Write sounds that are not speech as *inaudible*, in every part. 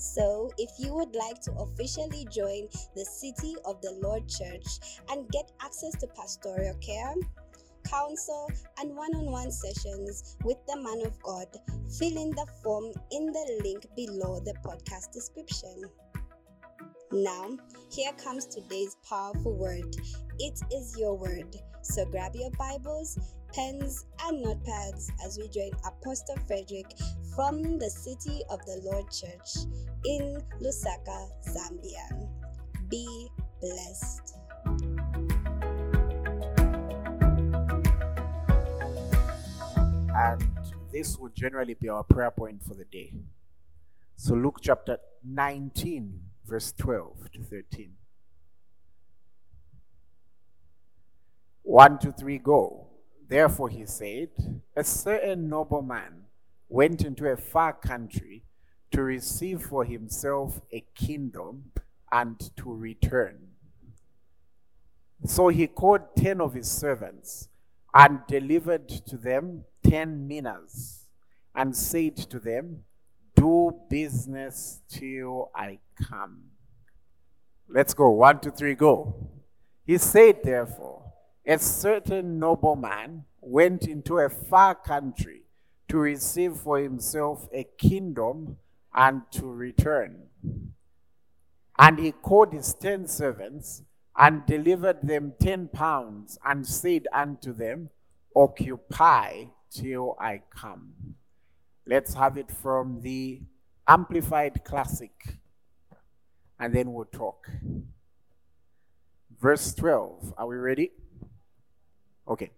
So, if you would like to officially join the City of the Lord Church and get access to pastoral care, counsel, and one on one sessions with the man of God, fill in the form in the link below the podcast description. Now, here comes today's powerful word. It is your word. So grab your Bibles, pens, and notepads as we join Apostle Fredrick from the City of the Lord Church in Lusaka, Zambia. Be blessed. and this will generally be our prayer point for the day. So, Luke chapter 19, verse 12 to 13. One, two, three, go. Therefore, he said, A certain nobleman went into a far country to receive for himself a kingdom and to return. So he called ten of his servants and delivered to them ten minas and said to them, Do business till I come. Let's go. One, two, three, go. He said, therefore, a certain nobleman went into a far country to receive for himself a kingdom and to return. And he called his ten servants and delivered them ten pounds and said unto them, Occupy till I come. Let's have it from the Amplified Classic, and then we'll talk. Verse 12. Are we ready? Okay.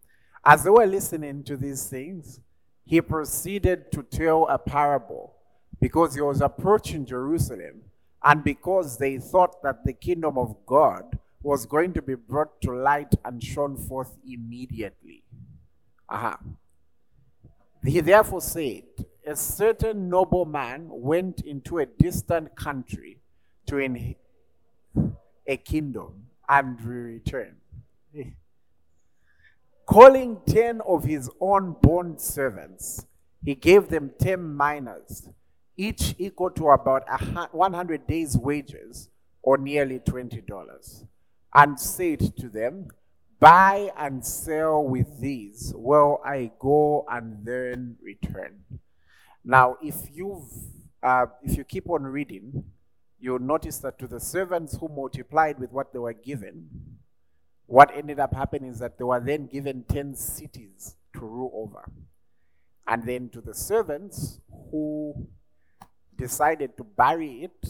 As they were listening to these things, he proceeded to tell a parable because he was approaching Jerusalem and because they thought that the kingdom of God was going to be brought to light and shown forth immediately. Aha. He therefore said, A certain nobleman went into a distant country to inherit a kingdom and return. *laughs* Calling ten of his own bond servants, he gave them ten minas, each equal to about a 100 days' wages, or nearly $20, and said to them, Buy and sell with these while I go and then return. Now, if you've uh, if you keep on reading, you'll notice that to the servants who multiplied with what they were given, what ended up happening is that they were then given 10 cities to rule over. And then to the servants who decided to bury it,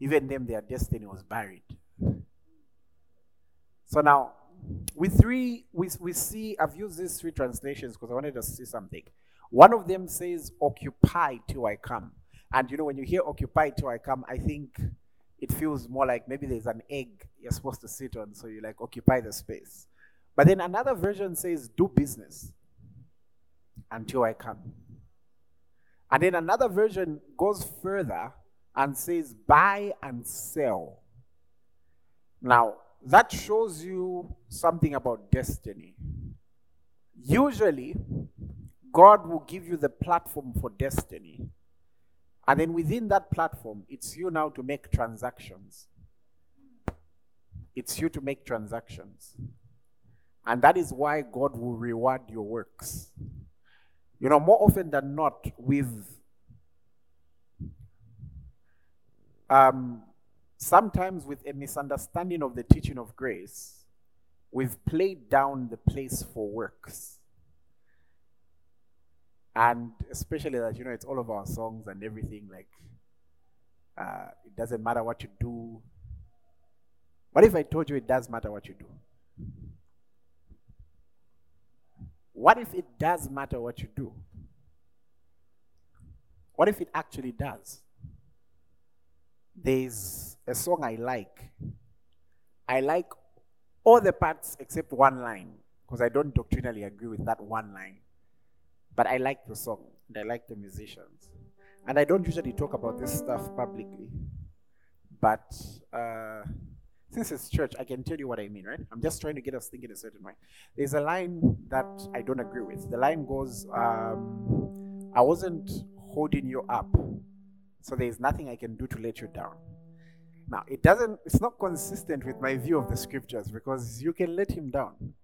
even them, their destiny was buried. So now, with three, we, we see, I've used these three translations because I wanted to see something. One of them says, Occupy till I come. And you know, when you hear occupy till I come, I think it feels more like maybe there's an egg you're supposed to sit on, so you like occupy the space. But then another version says, Do business until I come. And then another version goes further and says, Buy and sell. Now, that shows you something about destiny. Usually, God will give you the platform for destiny. And then within that platform, it's you now to make transactions. It's you to make transactions. And that is why God will reward your works. You know, more often than not, we've um, sometimes with a misunderstanding of the teaching of grace, we've played down the place for works. And especially that, you know, it's all of our songs and everything, like, uh, it doesn't matter what you do. What if I told you it does matter what you do? What if it does matter what you do? What if it actually does? there's a song I like. I like all the parts except one line because I don't doctrinally agree with that one line. But I like the song and I like the musicians. And I don't usually talk about this stuff publicly. But uh, since it's church, I can tell you what I mean, right? I'm just trying to get us thinking a certain way. There's a line that I don't agree with. The line goes, um, I wasn't holding you up, so there's nothing I can do to let you down. Now, it doesn't, it's not consistent with my view of the scriptures because you can let him down.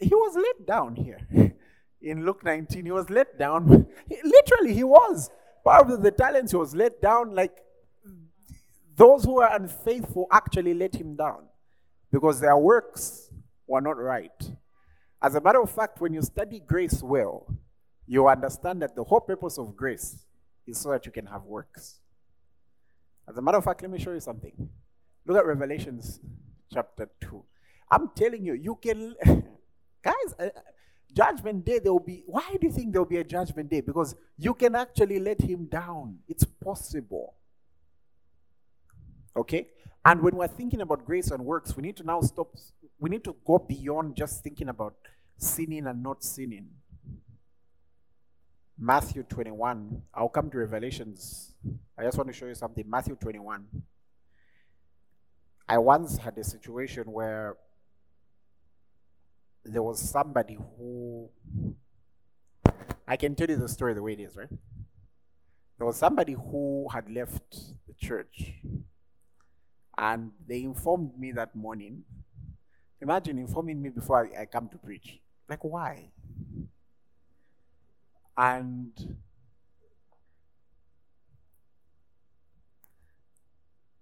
He was let down here. *laughs* In Luke 19, he was let down. *laughs* Literally, he was. Part of the talents, he was let down. Like those who are unfaithful actually let him down because their works were not right. As a matter of fact, when you study grace well, you understand that the whole purpose of grace is so that you can have works. As a matter of fact, let me show you something. Look at Revelations chapter 2. I'm telling you, you can, *laughs* guys, judgment day, there will be, why do you think there will be a judgment day? Because you can actually let him down. It's possible. Okay? And when we're thinking about grace and works, we need to now stop, we need to go beyond just thinking about sinning and not sinning. Matthew 21. I'll come to Revelations. I just want to show you something. Matthew 21. I once had a situation where there was somebody who I can tell you the story the way it is, right? There was somebody who had left the church and they informed me that morning. Imagine informing me before I, I come to preach. Like, why? And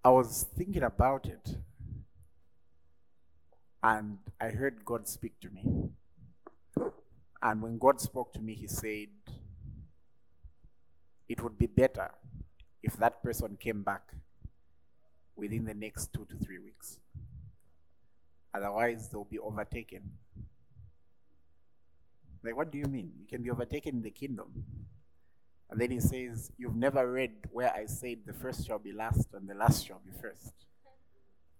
I was thinking about it, and I heard God speak to me. And when God spoke to me, He said, It would be better if that person came back within the next two to three weeks. Otherwise, they'll be overtaken. Like, what do you mean? You can be overtaken in the kingdom. And then he says, You've never read where I said the first shall be last and the last shall be first.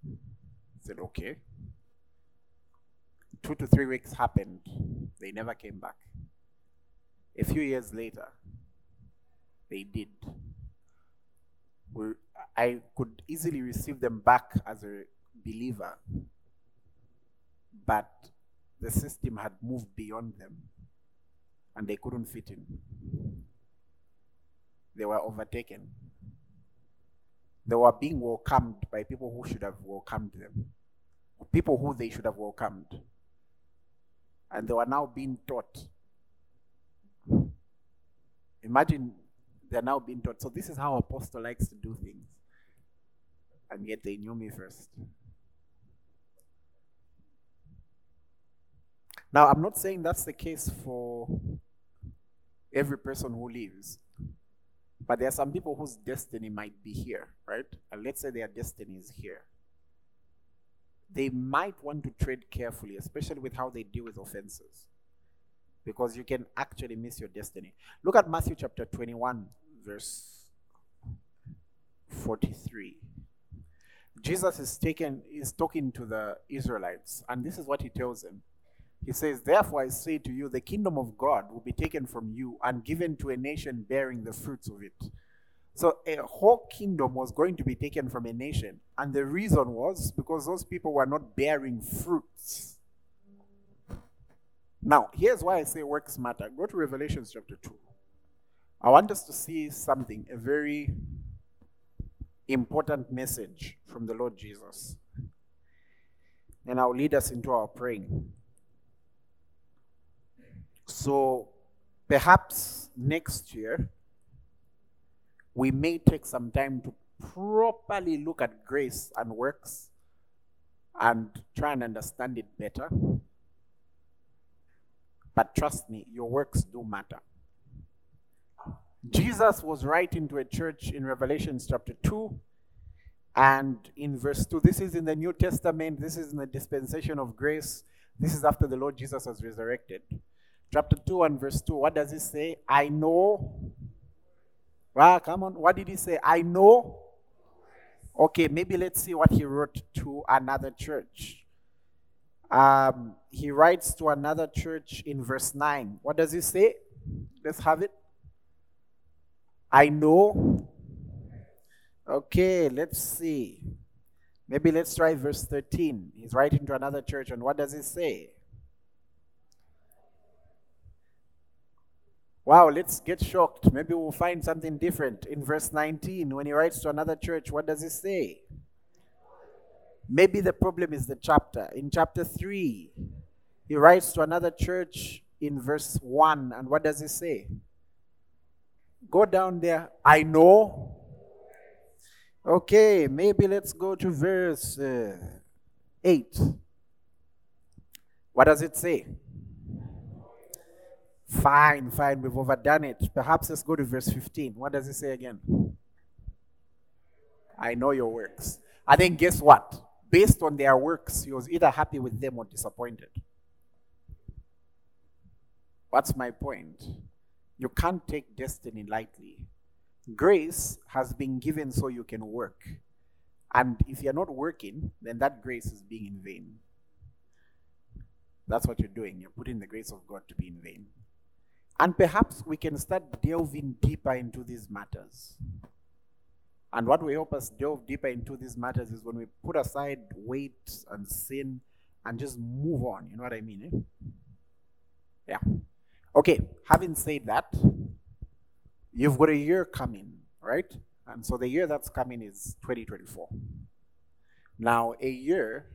I said, Okay. Two to three weeks happened. They never came back. A few years later, they did. We, I could easily receive them back as a believer, but the system had moved beyond them and they couldn't fit in. They were overtaken. They were being welcomed by people who should have welcomed them, people who they should have welcomed. And they were now being taught. Imagine they're now being taught. So, this is how Apostle likes to do things. And yet they knew me first. Now, I'm not saying that's the case for every person who lives, but there are some people whose destiny might be here, right? And let's say their destiny is here. They might want to tread carefully, especially with how they deal with offenses, because you can actually miss your destiny. Look at Matthew chapter 21, verse 43. Jesus is taken is talking to the Israelites, and this is what he tells them. He says, Therefore I say to you, the kingdom of God will be taken from you and given to a nation bearing the fruits of it. So a whole kingdom was going to be taken from a nation. And the reason was because those people were not bearing fruits. Now, here's why I say works matter. Go to Revelation chapter 2. I want us to see something, a very important message from the Lord Jesus. And I'll lead us into our praying. So perhaps next year, we may take some time to properly look at grace and works and try and understand it better. But trust me, your works do matter. Jesus was writing to a church in Revelation chapter 2 and in verse 2. This is in the New Testament, this is in the dispensation of grace. This is after the Lord Jesus was resurrected chapter 2 and verse 2, what does it say? I know. Well, come on. What did he say? I know Okay, maybe let's see what he wrote to another church. Um, he writes to another church in verse 9. What does he say? Let's have it. I know. Okay, let's see. Maybe let's try verse 13. He's writing to another church, and what does he say? Wow, let's get shocked. Maybe we'll find something different. In verse 19, when he writes to another church, what does he say? Maybe the problem is the chapter. In chapter 3, he writes to another church in verse 1, and what does he say? Go down there. I know. Okay, maybe let's go to verse uh, 8. What does it say? Fine, fine, we've overdone it. Perhaps let's go to verse 15. What does it say again? I know your works. I think, guess what? Based on their works, he was either happy with them or disappointed. What's my point? You can't take destiny lightly. Grace has been given so you can work. And if you're not working, then that grace is being in vain. That's what you're doing. You're putting the grace of God to be in vain. And perhaps we can start delving deeper into these matters. And what will help us delve deeper into these matters is when we put aside weight and sin and just move on. You know what I mean? Eh? Yeah. Okay, having said that, you've got a year coming, right? And so the year that's coming is 2024. Now, a year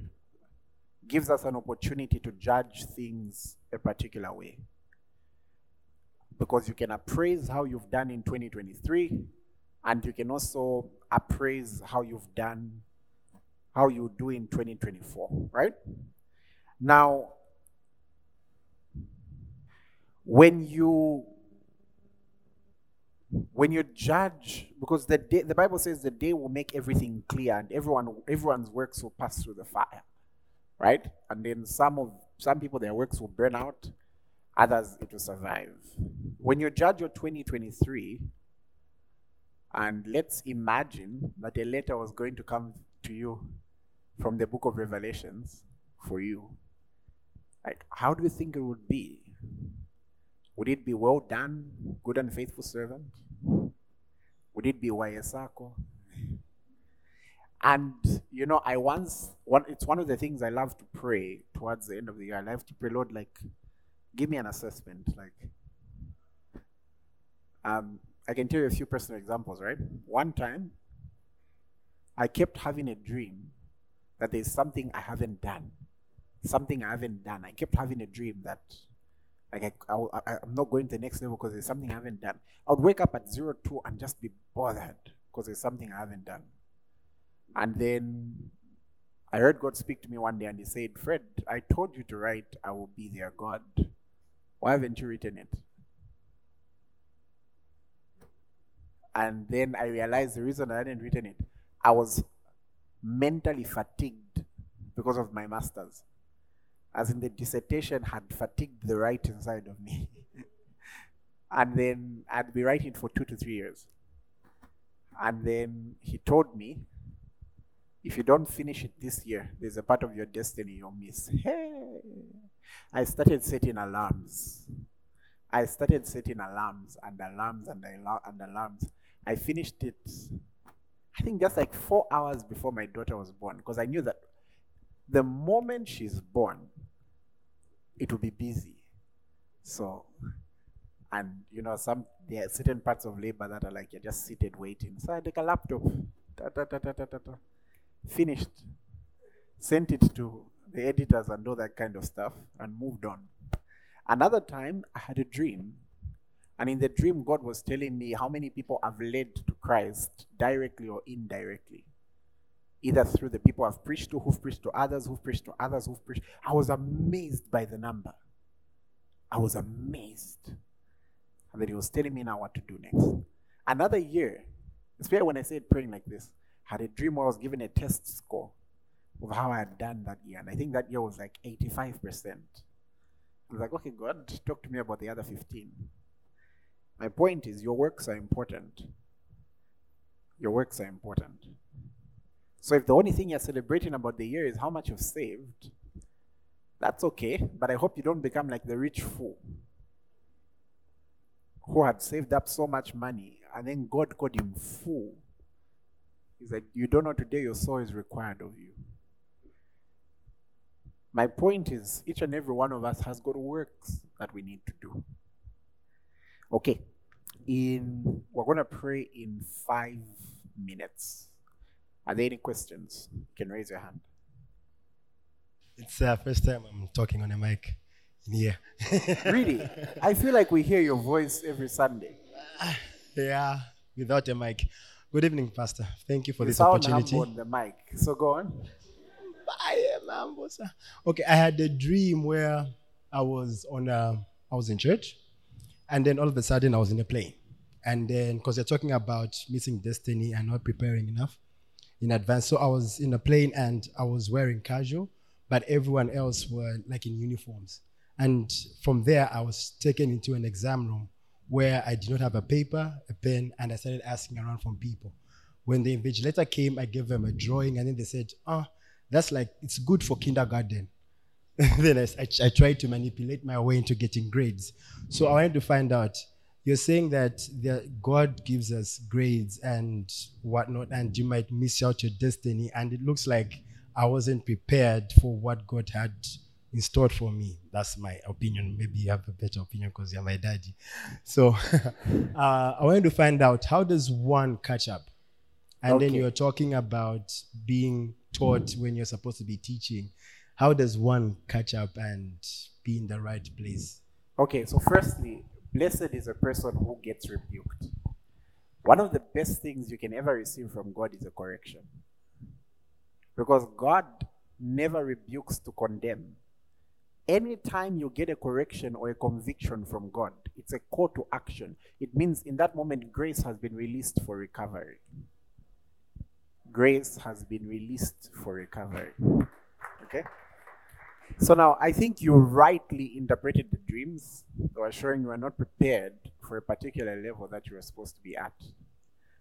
gives us an opportunity to judge things a particular way because you can appraise how you've done in 2023 and you can also appraise how you've done how you do in 2024 right? Now when you when you judge because the day, the bible says the day will make everything clear and everyone everyone's works will pass through the fire right? And then some of some people their works will burn out others it will survive. When you judge your 2023, and let's imagine that a letter was going to come to you from the book of Revelations for you. Like, how do you think it would be? Would it be well done, good and faithful servant? Would it be Wayesako? And you know, I once one it's one of the things I love to pray towards the end of the year. I love to pray, Lord, like give me an assessment. Like, um, I can tell you a few personal examples, right? One time, I kept having a dream that there's something I haven't done. Something I haven't done. I kept having a dream that, like, I, I, I'm not going to the next level because there's something I haven't done. I would wake up at zero two and just be bothered because there's something I haven't done. And then I heard God speak to me one day and He said, Fred, I told you to write, I will be their God. Why haven't you written it? And then I realized the reason I hadn't written it, I was mentally fatigued because of my master's. As in, the dissertation had fatigued the writing side of me. *laughs* and then I'd be writing for two to three years. And then he told me, if you don't finish it this year, there's a part of your destiny you'll miss. *laughs* Hey! I started setting alarms. I started setting alarms and alarms and, and alarms. I finished it, I think just like four hours before my daughter was born, because I knew that the moment she's born, it will be busy. So, and you know, some there are certain parts of labor that are like you're just seated waiting. So I take a laptop, da, da, da, finished, sent it to the editors and all that kind of stuff and moved on. Another time, I had a dream. And in the dream, God was telling me how many people I've led to Christ directly or indirectly. Either through the people I've preached to, who've preached to others, who've preached to others, who've preached. I was amazed by the number. I was amazed. And then he was telling me now what to do next. Another year, especially when I said praying like this, had a dream where I was given a test score of how I had done that year. And I think that year was like 85%. I was like, okay, God, talk to me about the other 15. My point is, your works are important. Your works are important. So if the only thing you're celebrating about the year is how much you've saved, that's okay. But I hope you don't become like the rich fool who had saved up so much money and then God called him fool. He's like, You don't know today your soul is required of you. My point is, each and every one of us has got works that we need to do. Okay, in we're going to pray in five minutes. Are there any questions? You can raise your hand. It's the uh, first time I'm talking on a mic in here. *laughs* really? I feel like we hear your voice every Sunday. *laughs* yeah, without a mic. Good evening, Pastor. Thank you for You this sound opportunity. humble on the mic. So go on. I am humble, sir. Okay, I had a dream where I was on a, I was in church, and then all of a sudden I was in a plane, and then because they're talking about missing destiny and not preparing enough in advance, so I was in a plane and I was wearing casual, but everyone else were like in uniforms, and from there I was taken into an exam room where I did not have a paper, a pen, and I started asking around from people. When the invigilator came, I gave them a drawing, and then they said, "Oh, that's like it's good for kindergarten." *laughs* then I, I, I tried to manipulate my way into getting grades. So I wanted to find out. You're saying that the, God gives us grades and whatnot, and you might miss out your destiny. And it looks like I wasn't prepared for what God had in store for me. That's my opinion. Maybe you have a better opinion because you're my daddy. So *laughs* uh, I wanted to find out how does one catch up? And then you're talking about being taught when you're supposed to be teaching. How does one catch up and be in the right place? Okay, so firstly, blessed is a person who gets rebuked. One of the best things you can ever receive from God is a correction. Because God never rebukes to condemn. Anytime you get a correction or a conviction from God, it's a call to action. It means in that moment, grace has been released for recovery. Grace has been released for recovery. Okay? So now I think you rightly interpreted the dreams. They were showing you are not prepared for a particular level that you are supposed to be at.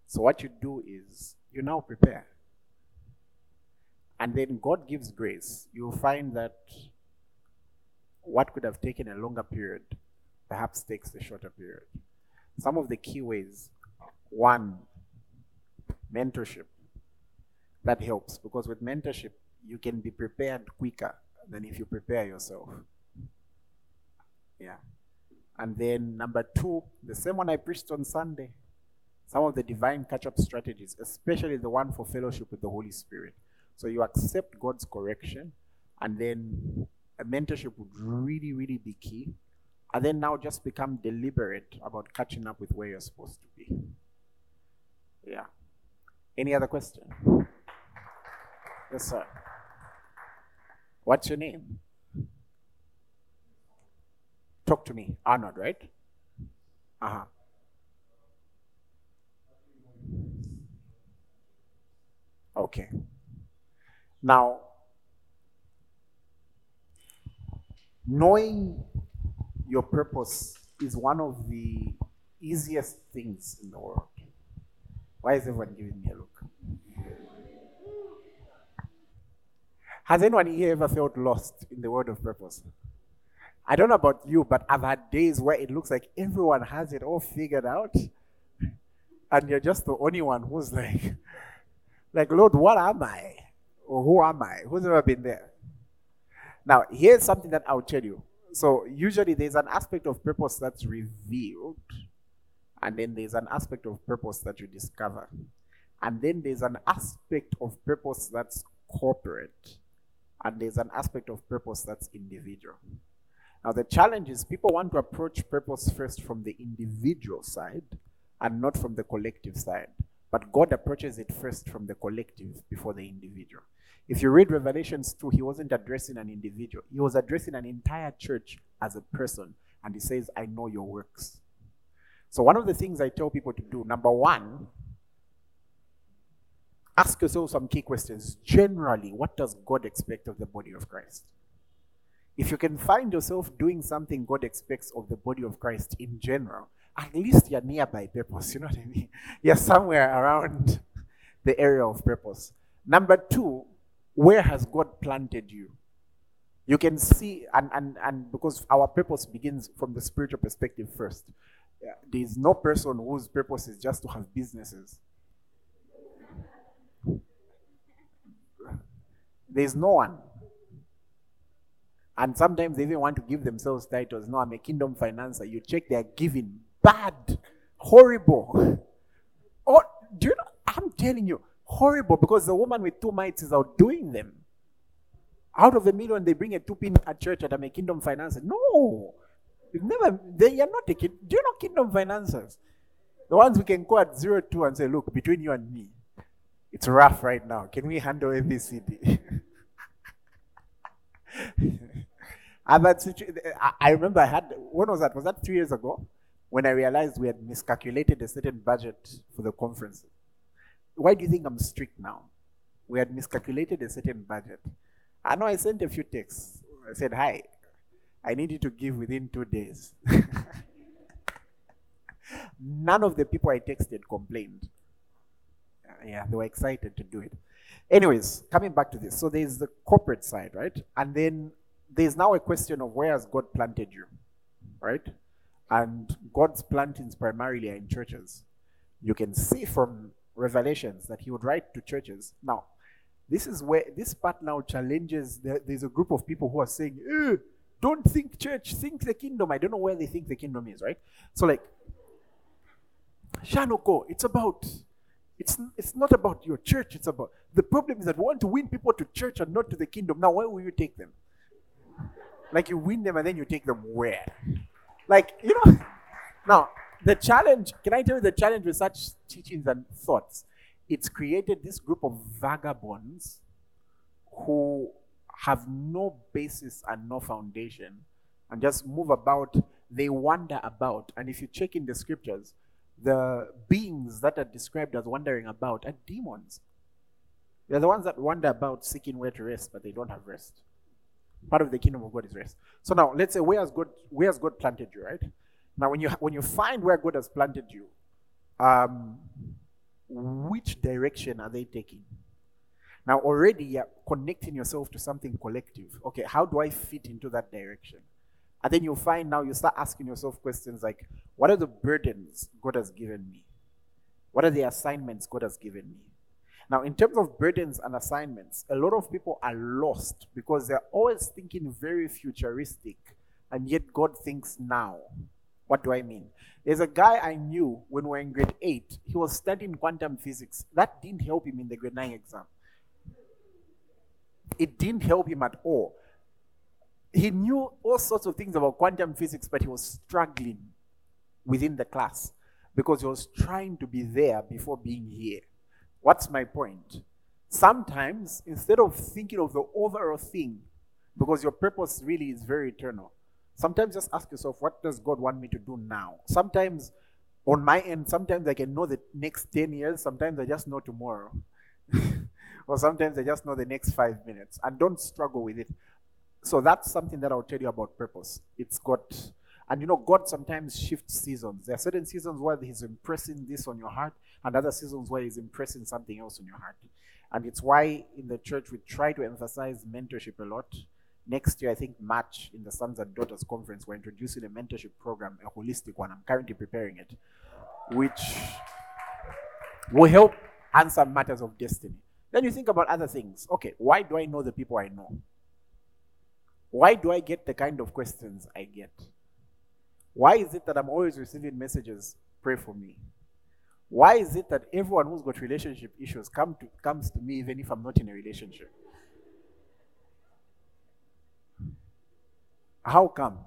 So what you do is you now prepare. And then God gives grace. You'll find that what could have taken a longer period perhaps takes a shorter period. Some of the key ways one, mentorship. That helps because with mentorship, you can be prepared quicker than if you prepare yourself. Yeah. And then number two, the same one I preached on Sunday, some of the divine catch up strategies, especially the one for fellowship with the Holy Spirit. So you accept God's correction, and then a mentorship would really, really be key. And then now just become deliberate about catching up with where you're supposed to be. Yeah. Any other question? Yes, sir. What's your name? Talk to me. Arnold, right? Uh huh. Okay. Now, knowing your purpose is one of the easiest things in the world. Why is everyone giving me a look? Has anyone here ever felt lost in the world of purpose? I don't know about you, but I've had days where it looks like everyone has it all figured out, and you're just the only one who's like, like, Lord, what am I? Or who am I? Who's ever been there? Now, here's something that I'll tell you. So, usually there's an aspect of purpose that's revealed, and then there's an aspect of purpose that you discover. And then there's an aspect of purpose that's corporate, and there's an aspect of purpose that's individual. Now, the challenge is people want to approach purpose first from the individual side and not from the collective side. But God approaches it first from the collective before the individual. If you read Revelations 2, he wasn't addressing an individual, he was addressing an entire church as a person. And he says, I know your works. So, one of the things I tell people to do, number one, ask yourself some key questions. Generally, what does God expect of the body of Christ? If you can find yourself doing something God expects of the body of Christ in general, at least you're nearby purpose. You know what I mean? *laughs* You're somewhere around the area of purpose. Number two, where has God planted you? You can see, and, and, and because our purpose begins from the spiritual perspective first. There is no person whose purpose is just to have businesses. There's no one. And sometimes they even want to give themselves titles. No, I'm a kingdom financer. You check their giving. Bad. Horrible. *laughs* Oh, do you know? I'm telling you, horrible because the woman with two mites is outdoing them. Out of a million, they bring a two pin at church and I'm a kingdom financer. No. You've never, they are not a kid. Do you know kingdom financiers? The ones we can call at zero two and say, look, between you and me, it's rough right now. Can we handle ABCD? *laughs* *laughs* that I remember I had, when was that? Was that three years ago? When I realized we had miscalculated a certain budget for the conference. Why do you think I'm strict now? We had miscalculated a certain budget. I know I sent a few texts. I said, hi, I need you to give within two days. *laughs* None of the people I texted complained yeah, they were excited to do it. Anyways, coming back to this. So there's the corporate side, right? And then there's now a question of where has God planted you, right? And God's plantings primarily are in churches. You can see from Revelations that He would write to churches. Now, this is where this part now challenges. there's a group of people who are saying, eh, "Don't think church, think the kingdom." I don't know where they think the kingdom is, right? So, like, Shanoko, it's about it's, it's not about your church. It's about the problem is that we want to win people to church and not to the kingdom. Now, where will you take them? Like you win them and then you take them where? Like, you know, *laughs* now the challenge, can I tell you the challenge with such teachings and thoughts? It's created this group of vagabonds who have no basis and no foundation and just move about. They wander about. And if you check in the scriptures, the beings that are described as wandering about are demons. They're the ones that wander about seeking where to rest, but they don't have rest. Part of the kingdom of God is rest. So now let's say where has God where has God planted you, right? Now when you when you find where God has planted you, um, which direction are they taking? Now already you're connecting yourself to something collective. Okay, how do I fit into that direction? And then you'll find now you start asking yourself questions like, what are the burdens God has given me? What are the assignments God has given me? Now, in terms of burdens and assignments, a lot of people are lost because they're always thinking very futuristic, and yet God thinks now. What do I mean? There's a guy I knew when we were in grade 8. He was studying quantum physics. That didn't help him in the grade 9 exam. It didn't help him at all he knew all sorts of things about quantum physics, but he was struggling within the class because he was trying to be there before being here. What's my point? Sometimes, instead of thinking of the overall thing, because your purpose really is very eternal, sometimes just ask yourself, what does God want me to do now? Sometimes, on my end, sometimes I can know the next 10 years, sometimes I just know tomorrow. *laughs* or sometimes I just know the next five minutes. And don't struggle with it. So that's something that I'll tell you about purpose. It's got, and you know, God sometimes shifts seasons. There are certain seasons where He's impressing this on your heart, and other seasons where He's impressing something else on your heart. And it's why in the church we try to emphasize mentorship a lot. Next year, I think March in the Sons and Daughters Conference, we're introducing a mentorship program, a holistic one. I'm currently preparing it, which will help answer matters of destiny. Then you think about other things. Okay, why do I know the people I know? Why do I get the kind of questions I get? Why is it that I'm always receiving messages, pray for me? Why is it that everyone who's got relationship issues come to, comes to me even if I'm not in a relationship? How come?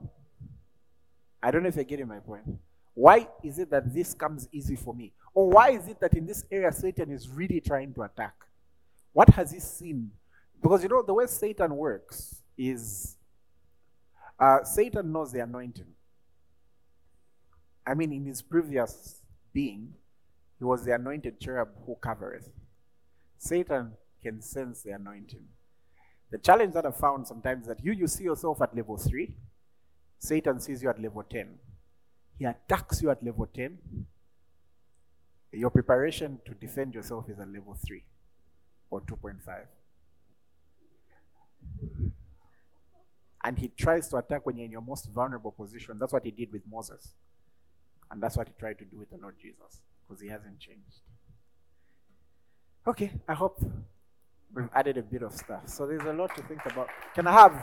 I don't know if you're getting my point. Why is it that this comes easy for me? Or why is it that in this area Satan is really trying to attack? What has he seen? Because you know, the way Satan works is uh, Satan knows the anointing. I mean, in his previous being, he was the anointed cherub who covereth. Satan can sense the anointing. The challenge that I found sometimes that you, you see yourself at level 3, Satan sees you at level 10. He attacks you at level 10. Your preparation to defend yourself is at level 3. or 2.5. And he tries to attack when you're in your most vulnerable position. That's what he did with Moses. And that's what he tried to do with the Lord Jesus, because he hasn't changed. Okay, I hope we've added a bit of stuff. So there's a lot to think about. Can I have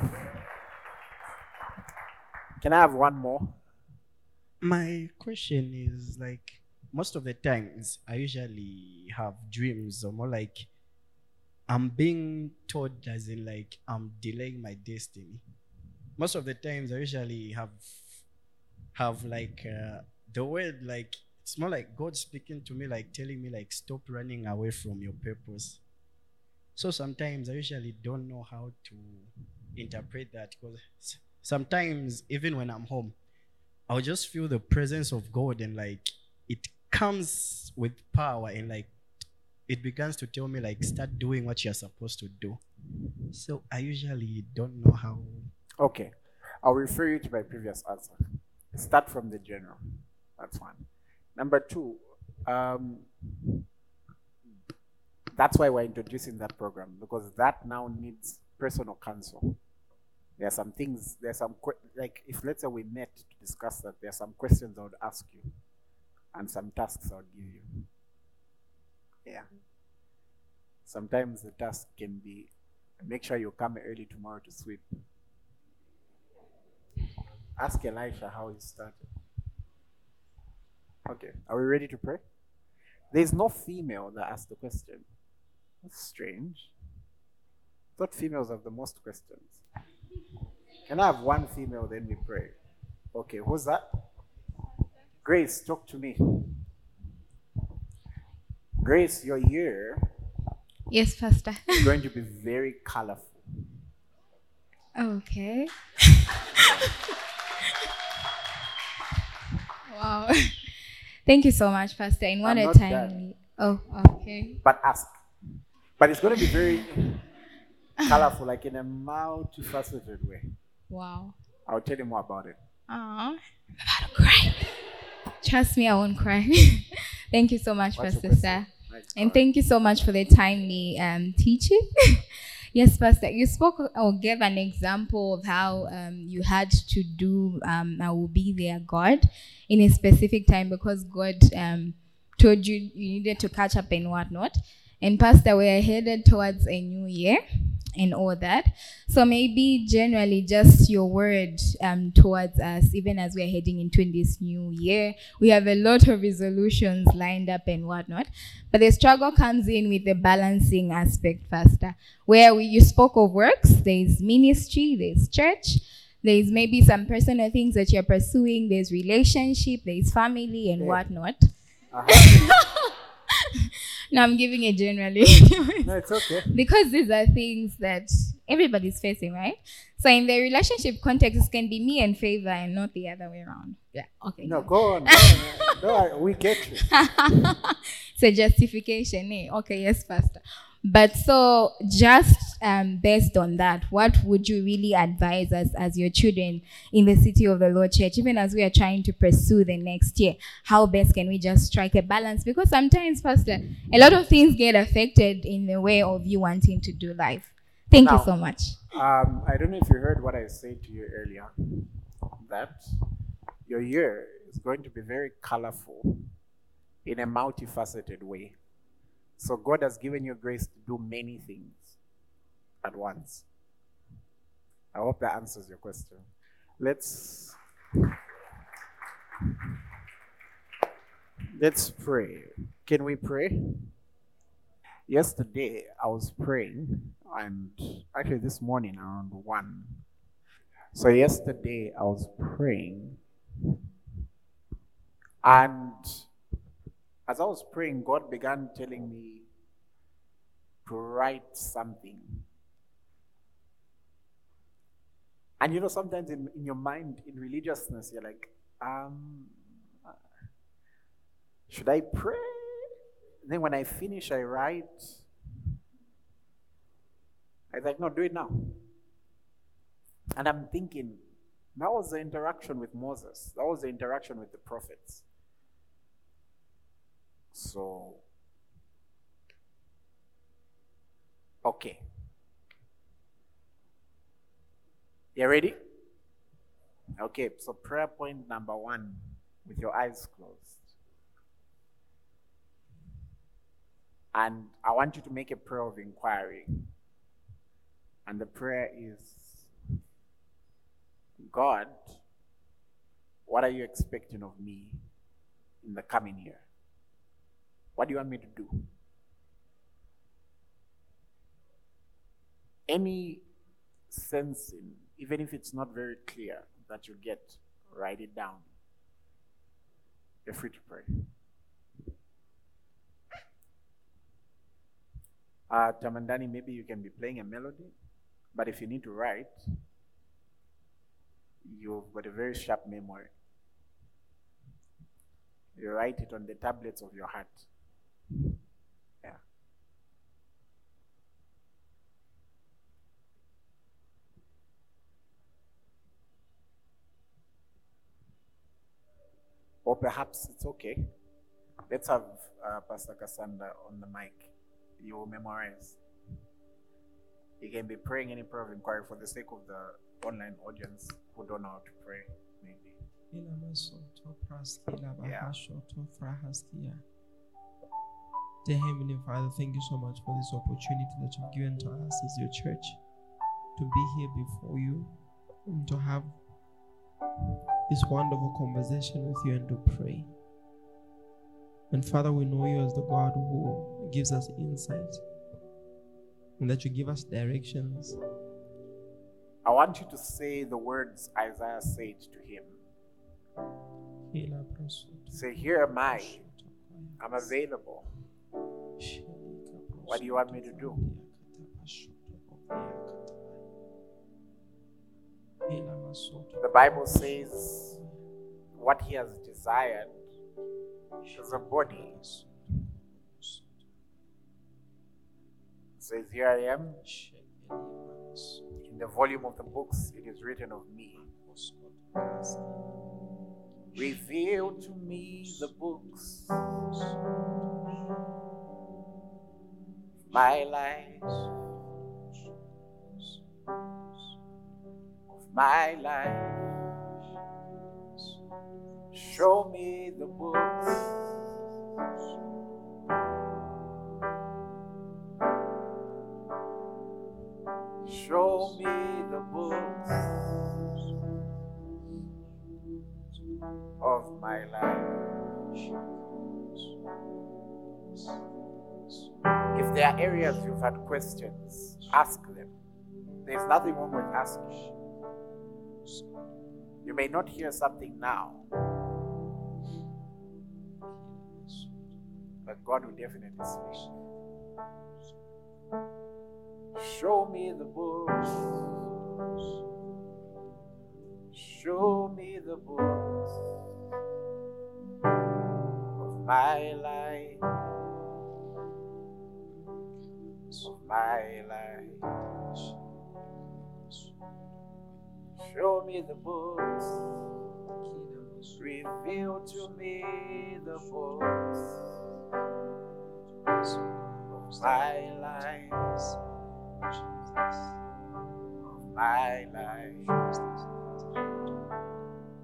Can I have one more? My question is like most of the times I usually have dreams or more like I'm being told as in like I'm delaying my destiny. Most of the times I usually have have like uh, the word like it's more like God speaking to me like telling me like stop running away from your purpose. So sometimes I usually don't know how to interpret that because sometimes even when I'm home, I'll just feel the presence of God and like it comes with power and like it begins to tell me like start doing what you're supposed to do. So I usually don't know how. Okay. I'll refer you to my previous answer. Start from the general. That's one. Number two, um, that's why we're introducing that program because that now needs personal counsel. There are some things, there are some, like if let's say we met to discuss that, there are some questions I would ask you and some tasks I would give you. Yeah. Sometimes the task can be make sure you come early tomorrow to sweep. Ask Elisha how he started. Okay, are we ready to pray? There's no female that asked the question. That's strange. Thought females have the most questions. Can I have one female, then we pray? Okay, who's that? Grace, talk to me. Grace, your year Yes, Pastor. is going to be very colorful. *laughs* okay. *laughs* wow. *laughs* Thank you so much, Pastor. In one I'm a time. Oh, okay. But ask. But it's going to be very colorful, like in a multifaceted way. Wow. I'll tell you more about it. I'm about to cry. Trust me, I won't cry. *laughs* thank you so much, What's Pastor? Sir. Nice. And thank you so much for the timely um, teaching. *laughs* yes, Pastor, you spoke or gave an example of how um, you had to do um, I will be there, God, in a specific time because God um, told you you needed to catch up and whatnot. And Pastor, we are headed towards a new year and all that. So maybe generally just your word um, towards us, even as we are heading into this new year. We have a lot of resolutions lined up and whatnot. But the struggle comes in with the balancing aspect faster, where we, you spoke of works, there's ministry, there's church, there's maybe some personal things that you're pursuing, there's relationship, there's family and Yeah. whatnot. Uh-huh. *laughs* Now I'm giving it generally. no, it's okay. *laughs* because these are things that everybody's facing, right? So in the relationship context, it can be me and favor and not the other way around. Yeah. Okay. No, go on. *laughs* Go on. We get you. *laughs* it's a justification. Eh? Okay, yes, Pastor. But so, just um, based on that, what would you really advise us as your children in the city of the Lord Church, even as we are trying to pursue the next year? How best can we just strike a balance? Because sometimes, Pastor, a lot of things get affected in the way of you wanting to do life. Thank Now- you so much. Um, I don't know if you heard what I said to you earlier. That your year is going to be very colorful in a multifaceted way. So God has given you grace to do many things at once. I hope that answers your question. Let's let's pray. Can we pray? Yesterday I was praying and actually this morning around one. So yesterday I was praying and as I was praying, God began telling me to write something. And you know, sometimes in, in your mind, in religiousness, you're like, um, should I pray? then when I finish, I write. I was like, no, do it now. And I'm thinking, that was the interaction with Moses. That was the interaction with the prophets. So, Okay. You ready? Okay, so prayer point number one with your eyes closed. And I want you to make a prayer of inquiry. And the prayer is God, what are you expecting of me in the coming year? What do you want me to do? Any sensing, even if it's not very clear, that you get, write it down. You're free to pray. Uh, Tamandani, maybe you can be playing a melody, but if you need to write, you've got a very sharp memory. You write it on the tablets of your heart. Yeah. Or perhaps it's okay. Let's have uh, Pastor Cassandra on the mic. You will memorize. You can be praying any prayer of inquiry for the sake of the online audience who don't know how to pray, maybe. Yeah. Dear Heavenly Father, thank you so much for this opportunity that you've given to us as your church to be here before you and to have this wonderful conversation with you and to pray. And Father, we know you as the God who gives us insight and that you give us directions. I want you to say the words Isaiah said to him. Say, Here am I. I'm available. What do you want me to do? The Bible says what he has desired is a body. Says, Here I am. In the volume of the books, it is written of me. Reveal to me the books my life, my life. Show me the books. Show me the books of my life. If there are areas you've had questions, ask them. There's nothing wrong with asking. You may not hear something now, but God will definitely speak. Show me the books. Show me the books of my life. Of my life. Show me the books. Reveal to me the books my life. My life.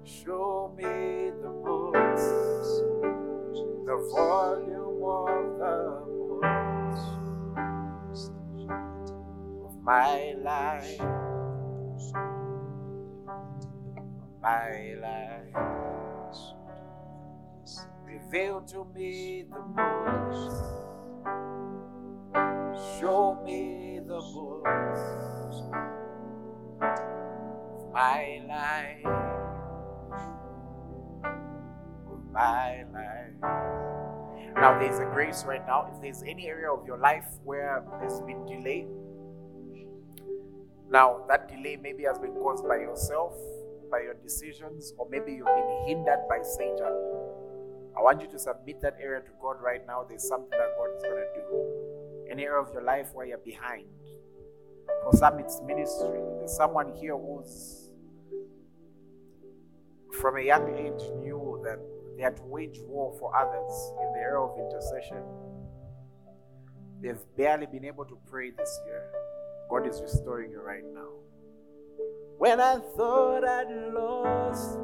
Show me the books, the volume of the books of my life. My life. Reveal to me the books. Show me the books of my life. Of my life. Now, there's a grace right now. If there's any area of your life where there's been delay, now that delay maybe has been caused by yourself, by your decisions, or maybe you've been hindered by Satan. I want you to submit that area to God right now. There's something that God is going to do. Any area of your life where you're behind. For some, it's ministry. There's someone here who's from a young age knew that they had to wage war for others in the area of intercession. They've barely been able to pray this year. God is restoring you right now. When I thought I'd lost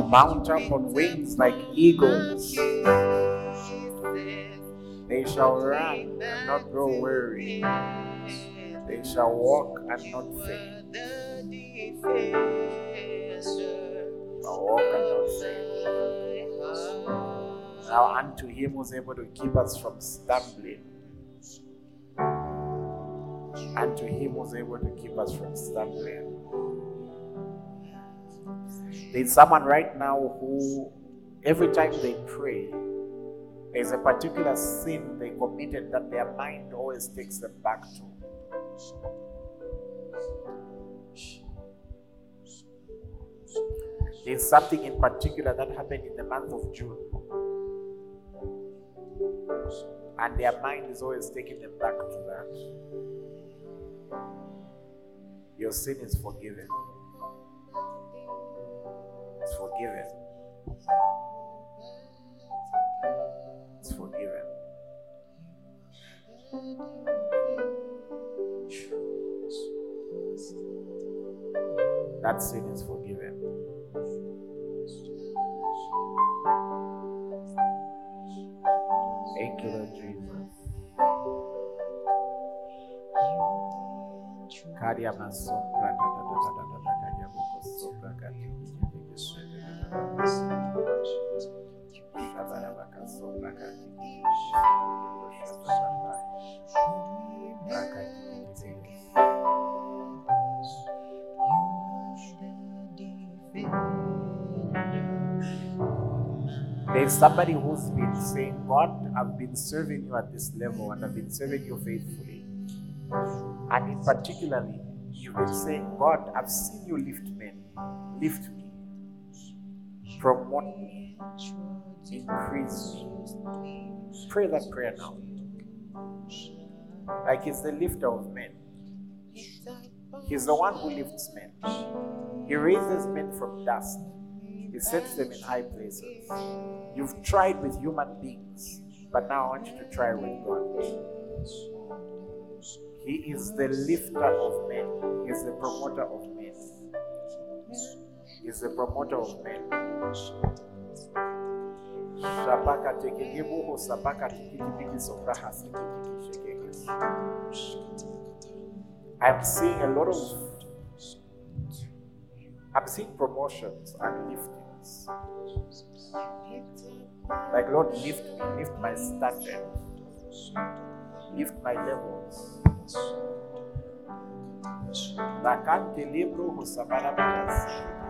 shall mount up on wings like eagles. They shall run and not grow weary. They shall walk and not faint. Shall walk and not faint. Now unto him who's able to keep us from stumbling. Unto him who's able to keep us from stumbling. There's someone right now who every time they pray, there's a particular sin they committed that their mind always takes them back to. There's something in particular that happened in the month of June. And their mind is always taking them back to that. Your sin is forgiven forgive him. Let's forgive him. That sin is forgiven. Thank you, Lord Jesus. Carry a mass of There's somebody who's been saying, God, I've been serving you at this level and I've been serving you faithfully. And in particularly, you've been saying, God, I've seen you lift men, lift promote me, increase me. Pray that prayer now. Like he's the lifter of men. He's the one who lifts men. He raises men from dust. He sets them in high places. You've tried with human beings, but now I want you to try with God. He is the lifter of men. He is the promoter of men. Is the promoter of men. Shabaka tekegebuho sabaka tikitibiki sobraha. I'm seeing a lot of I'm seeing promotions and liftings. Like Lord, lift me, lift my standard, lift my levels. Bakante libro husabara bakasi.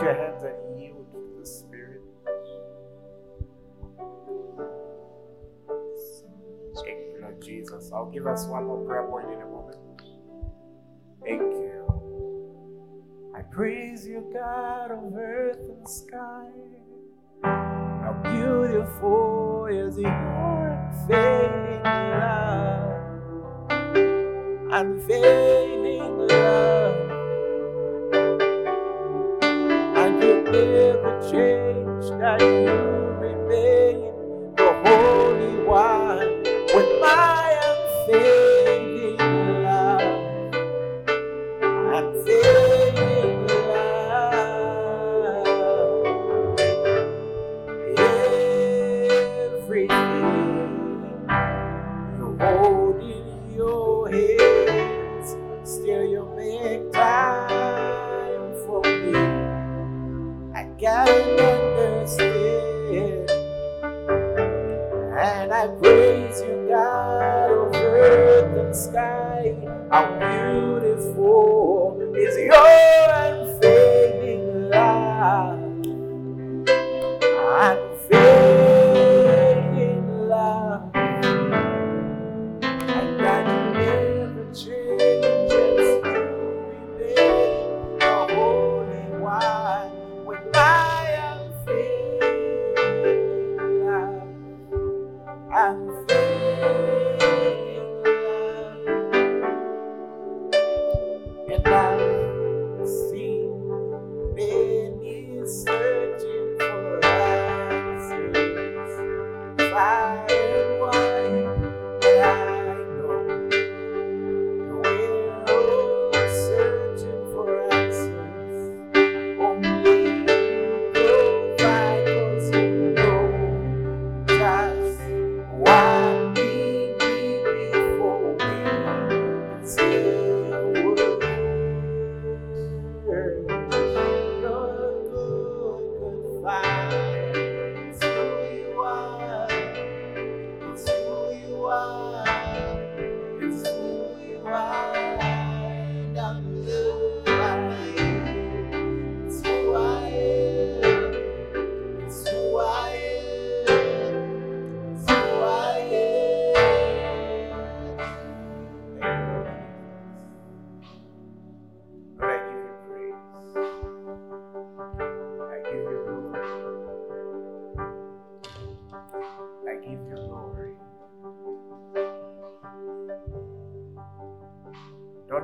lift your hands and yield to the Spirit. Thank you, Lord Jesus. I'll give us one more prayer point in a moment. Thank you. I praise you, God of earth and sky. How beautiful is your unfailing love. Unfailing love. Never change, that you remain the Holy One. With my unfailing can't understand, and I praise you, God of earth and sky. How beautiful is your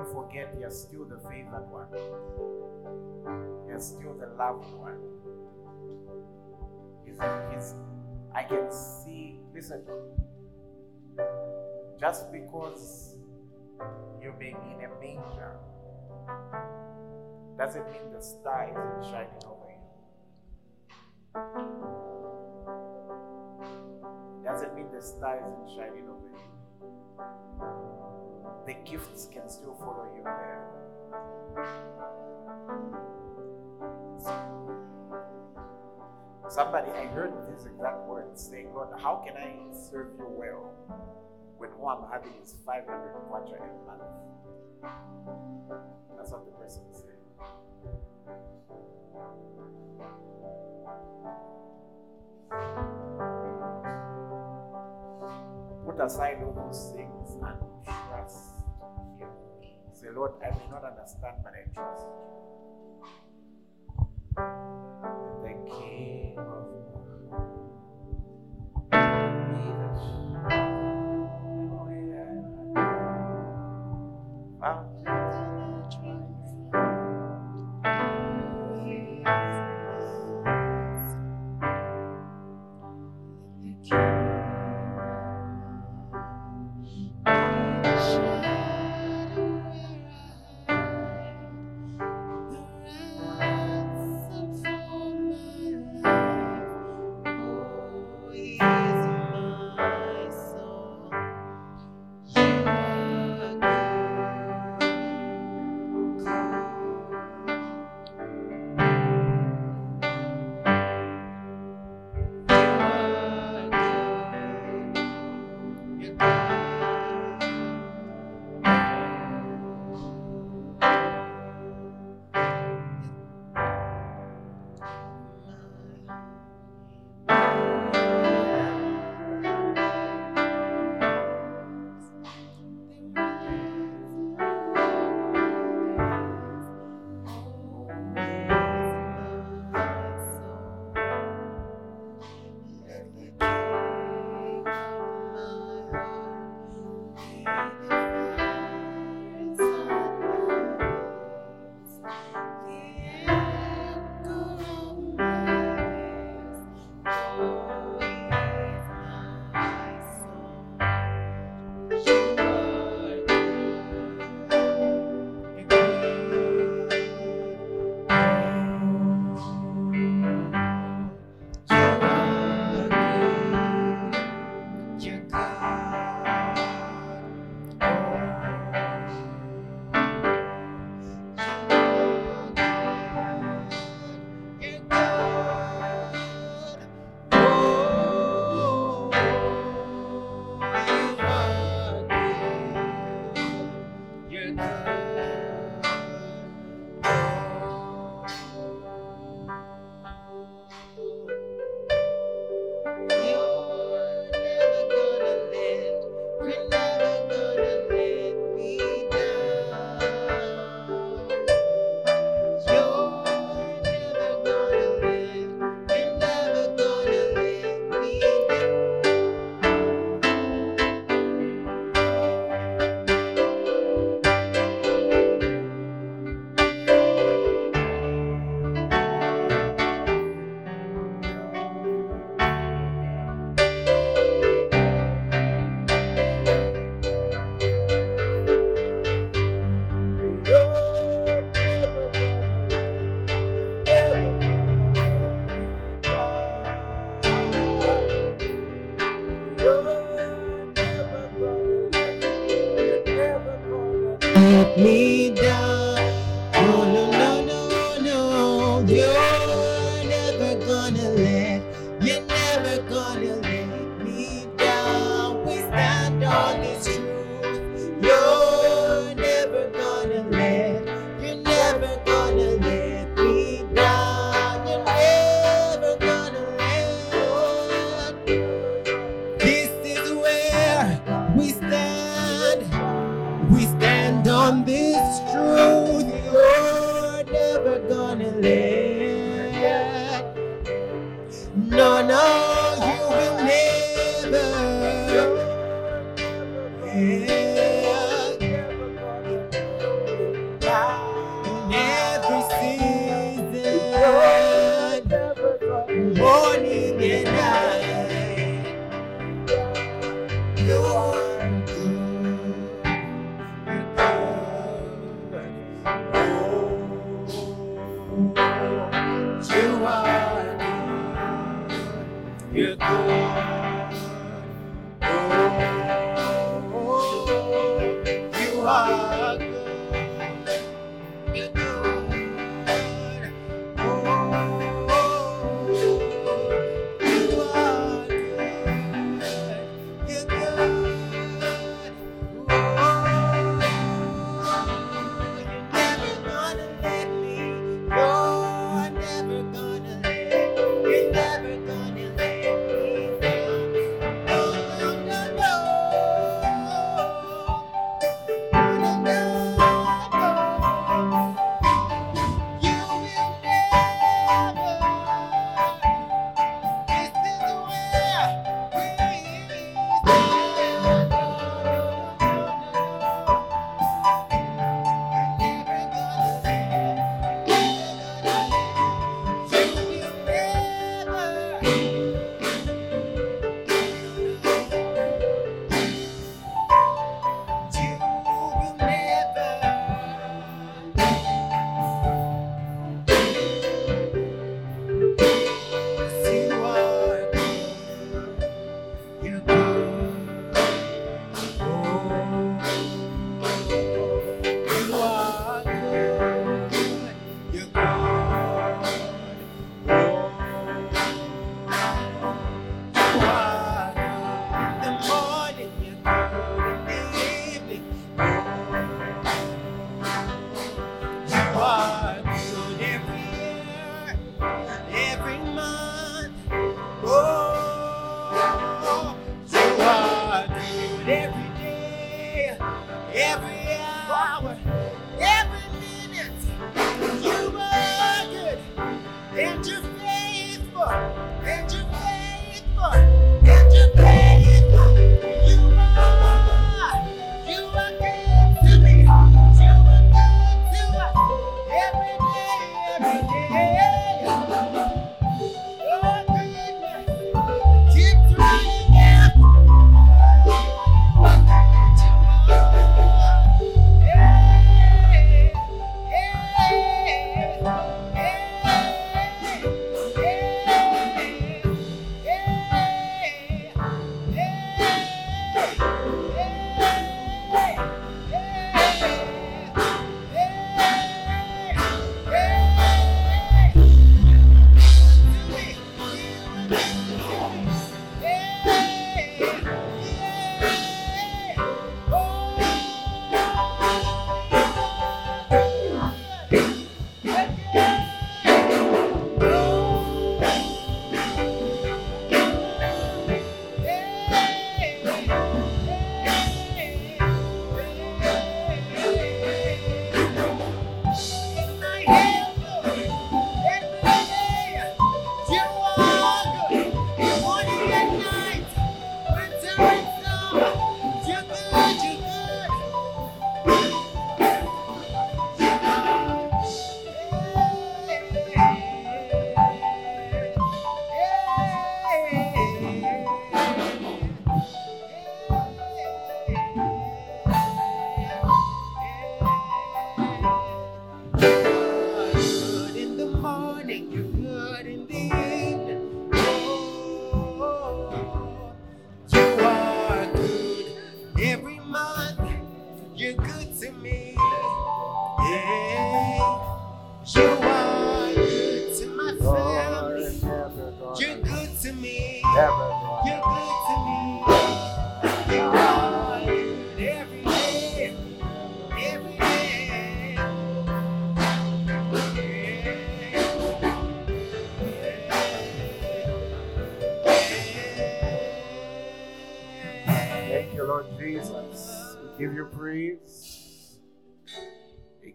Don't forget, you're still the favored one. You're still the loved one. I can see, listen, just because you may be in a manger doesn't mean the star isn't shining over you. Doesn't mean the star isn't shining over you. The gifts can still follow you there. Somebody, I heard these exact words saying, Lord, how can I serve you well when all I'm having is 500 kwacha a month? That's what the person said. Put aside all those things and trust. Say, Lord, I may not understand, but I trust. The King of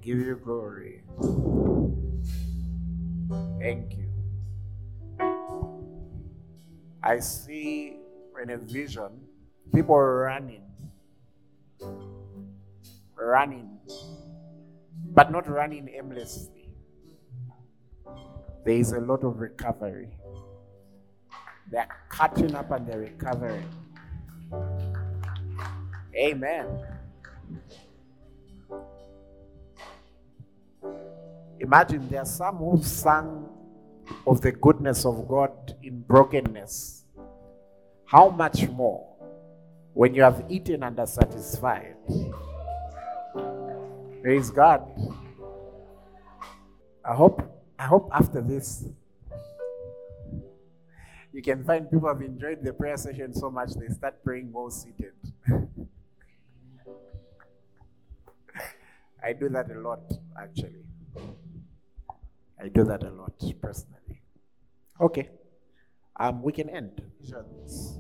give you glory. Thank you. I see in a vision people running, running, but not running aimlessly. There is a lot of recovery. They're catching up and they're recovering. Amen. Imagine there are some who sang of the goodness of God in brokenness. How much more when you have eaten and are satisfied? Praise God. I hope I hope after this you can find people have enjoyed the prayer session so much they start praying more seated. *laughs* I do that a lot, actually. I do that a lot personally. Okay. Um, we can end. Visions.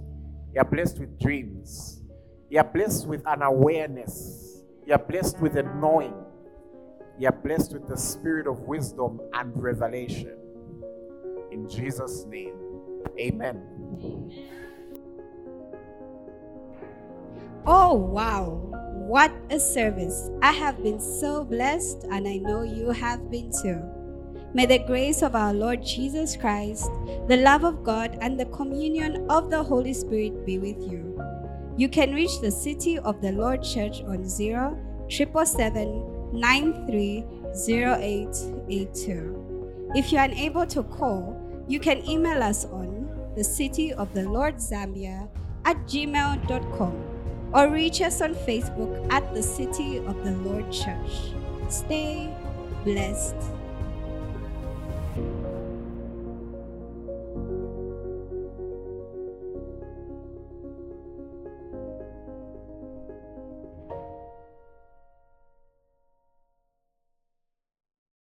You're blessed with dreams. You're blessed with an awareness. You're blessed with a knowing. You're blessed with the spirit of wisdom and revelation. In Jesus' name. Amen. Oh, wow. What a service. I have been so blessed, and I know you have been too. May the grace of our Lord Jesus Christ, the love of God, and the communion of the Holy Spirit be with you. You can reach the City of the Lord Church on 0 930882. If you are unable to call, you can email us on the City of the Lord Zambia at gmail.com or reach us on Facebook at the City of the Lord Church. Stay blessed.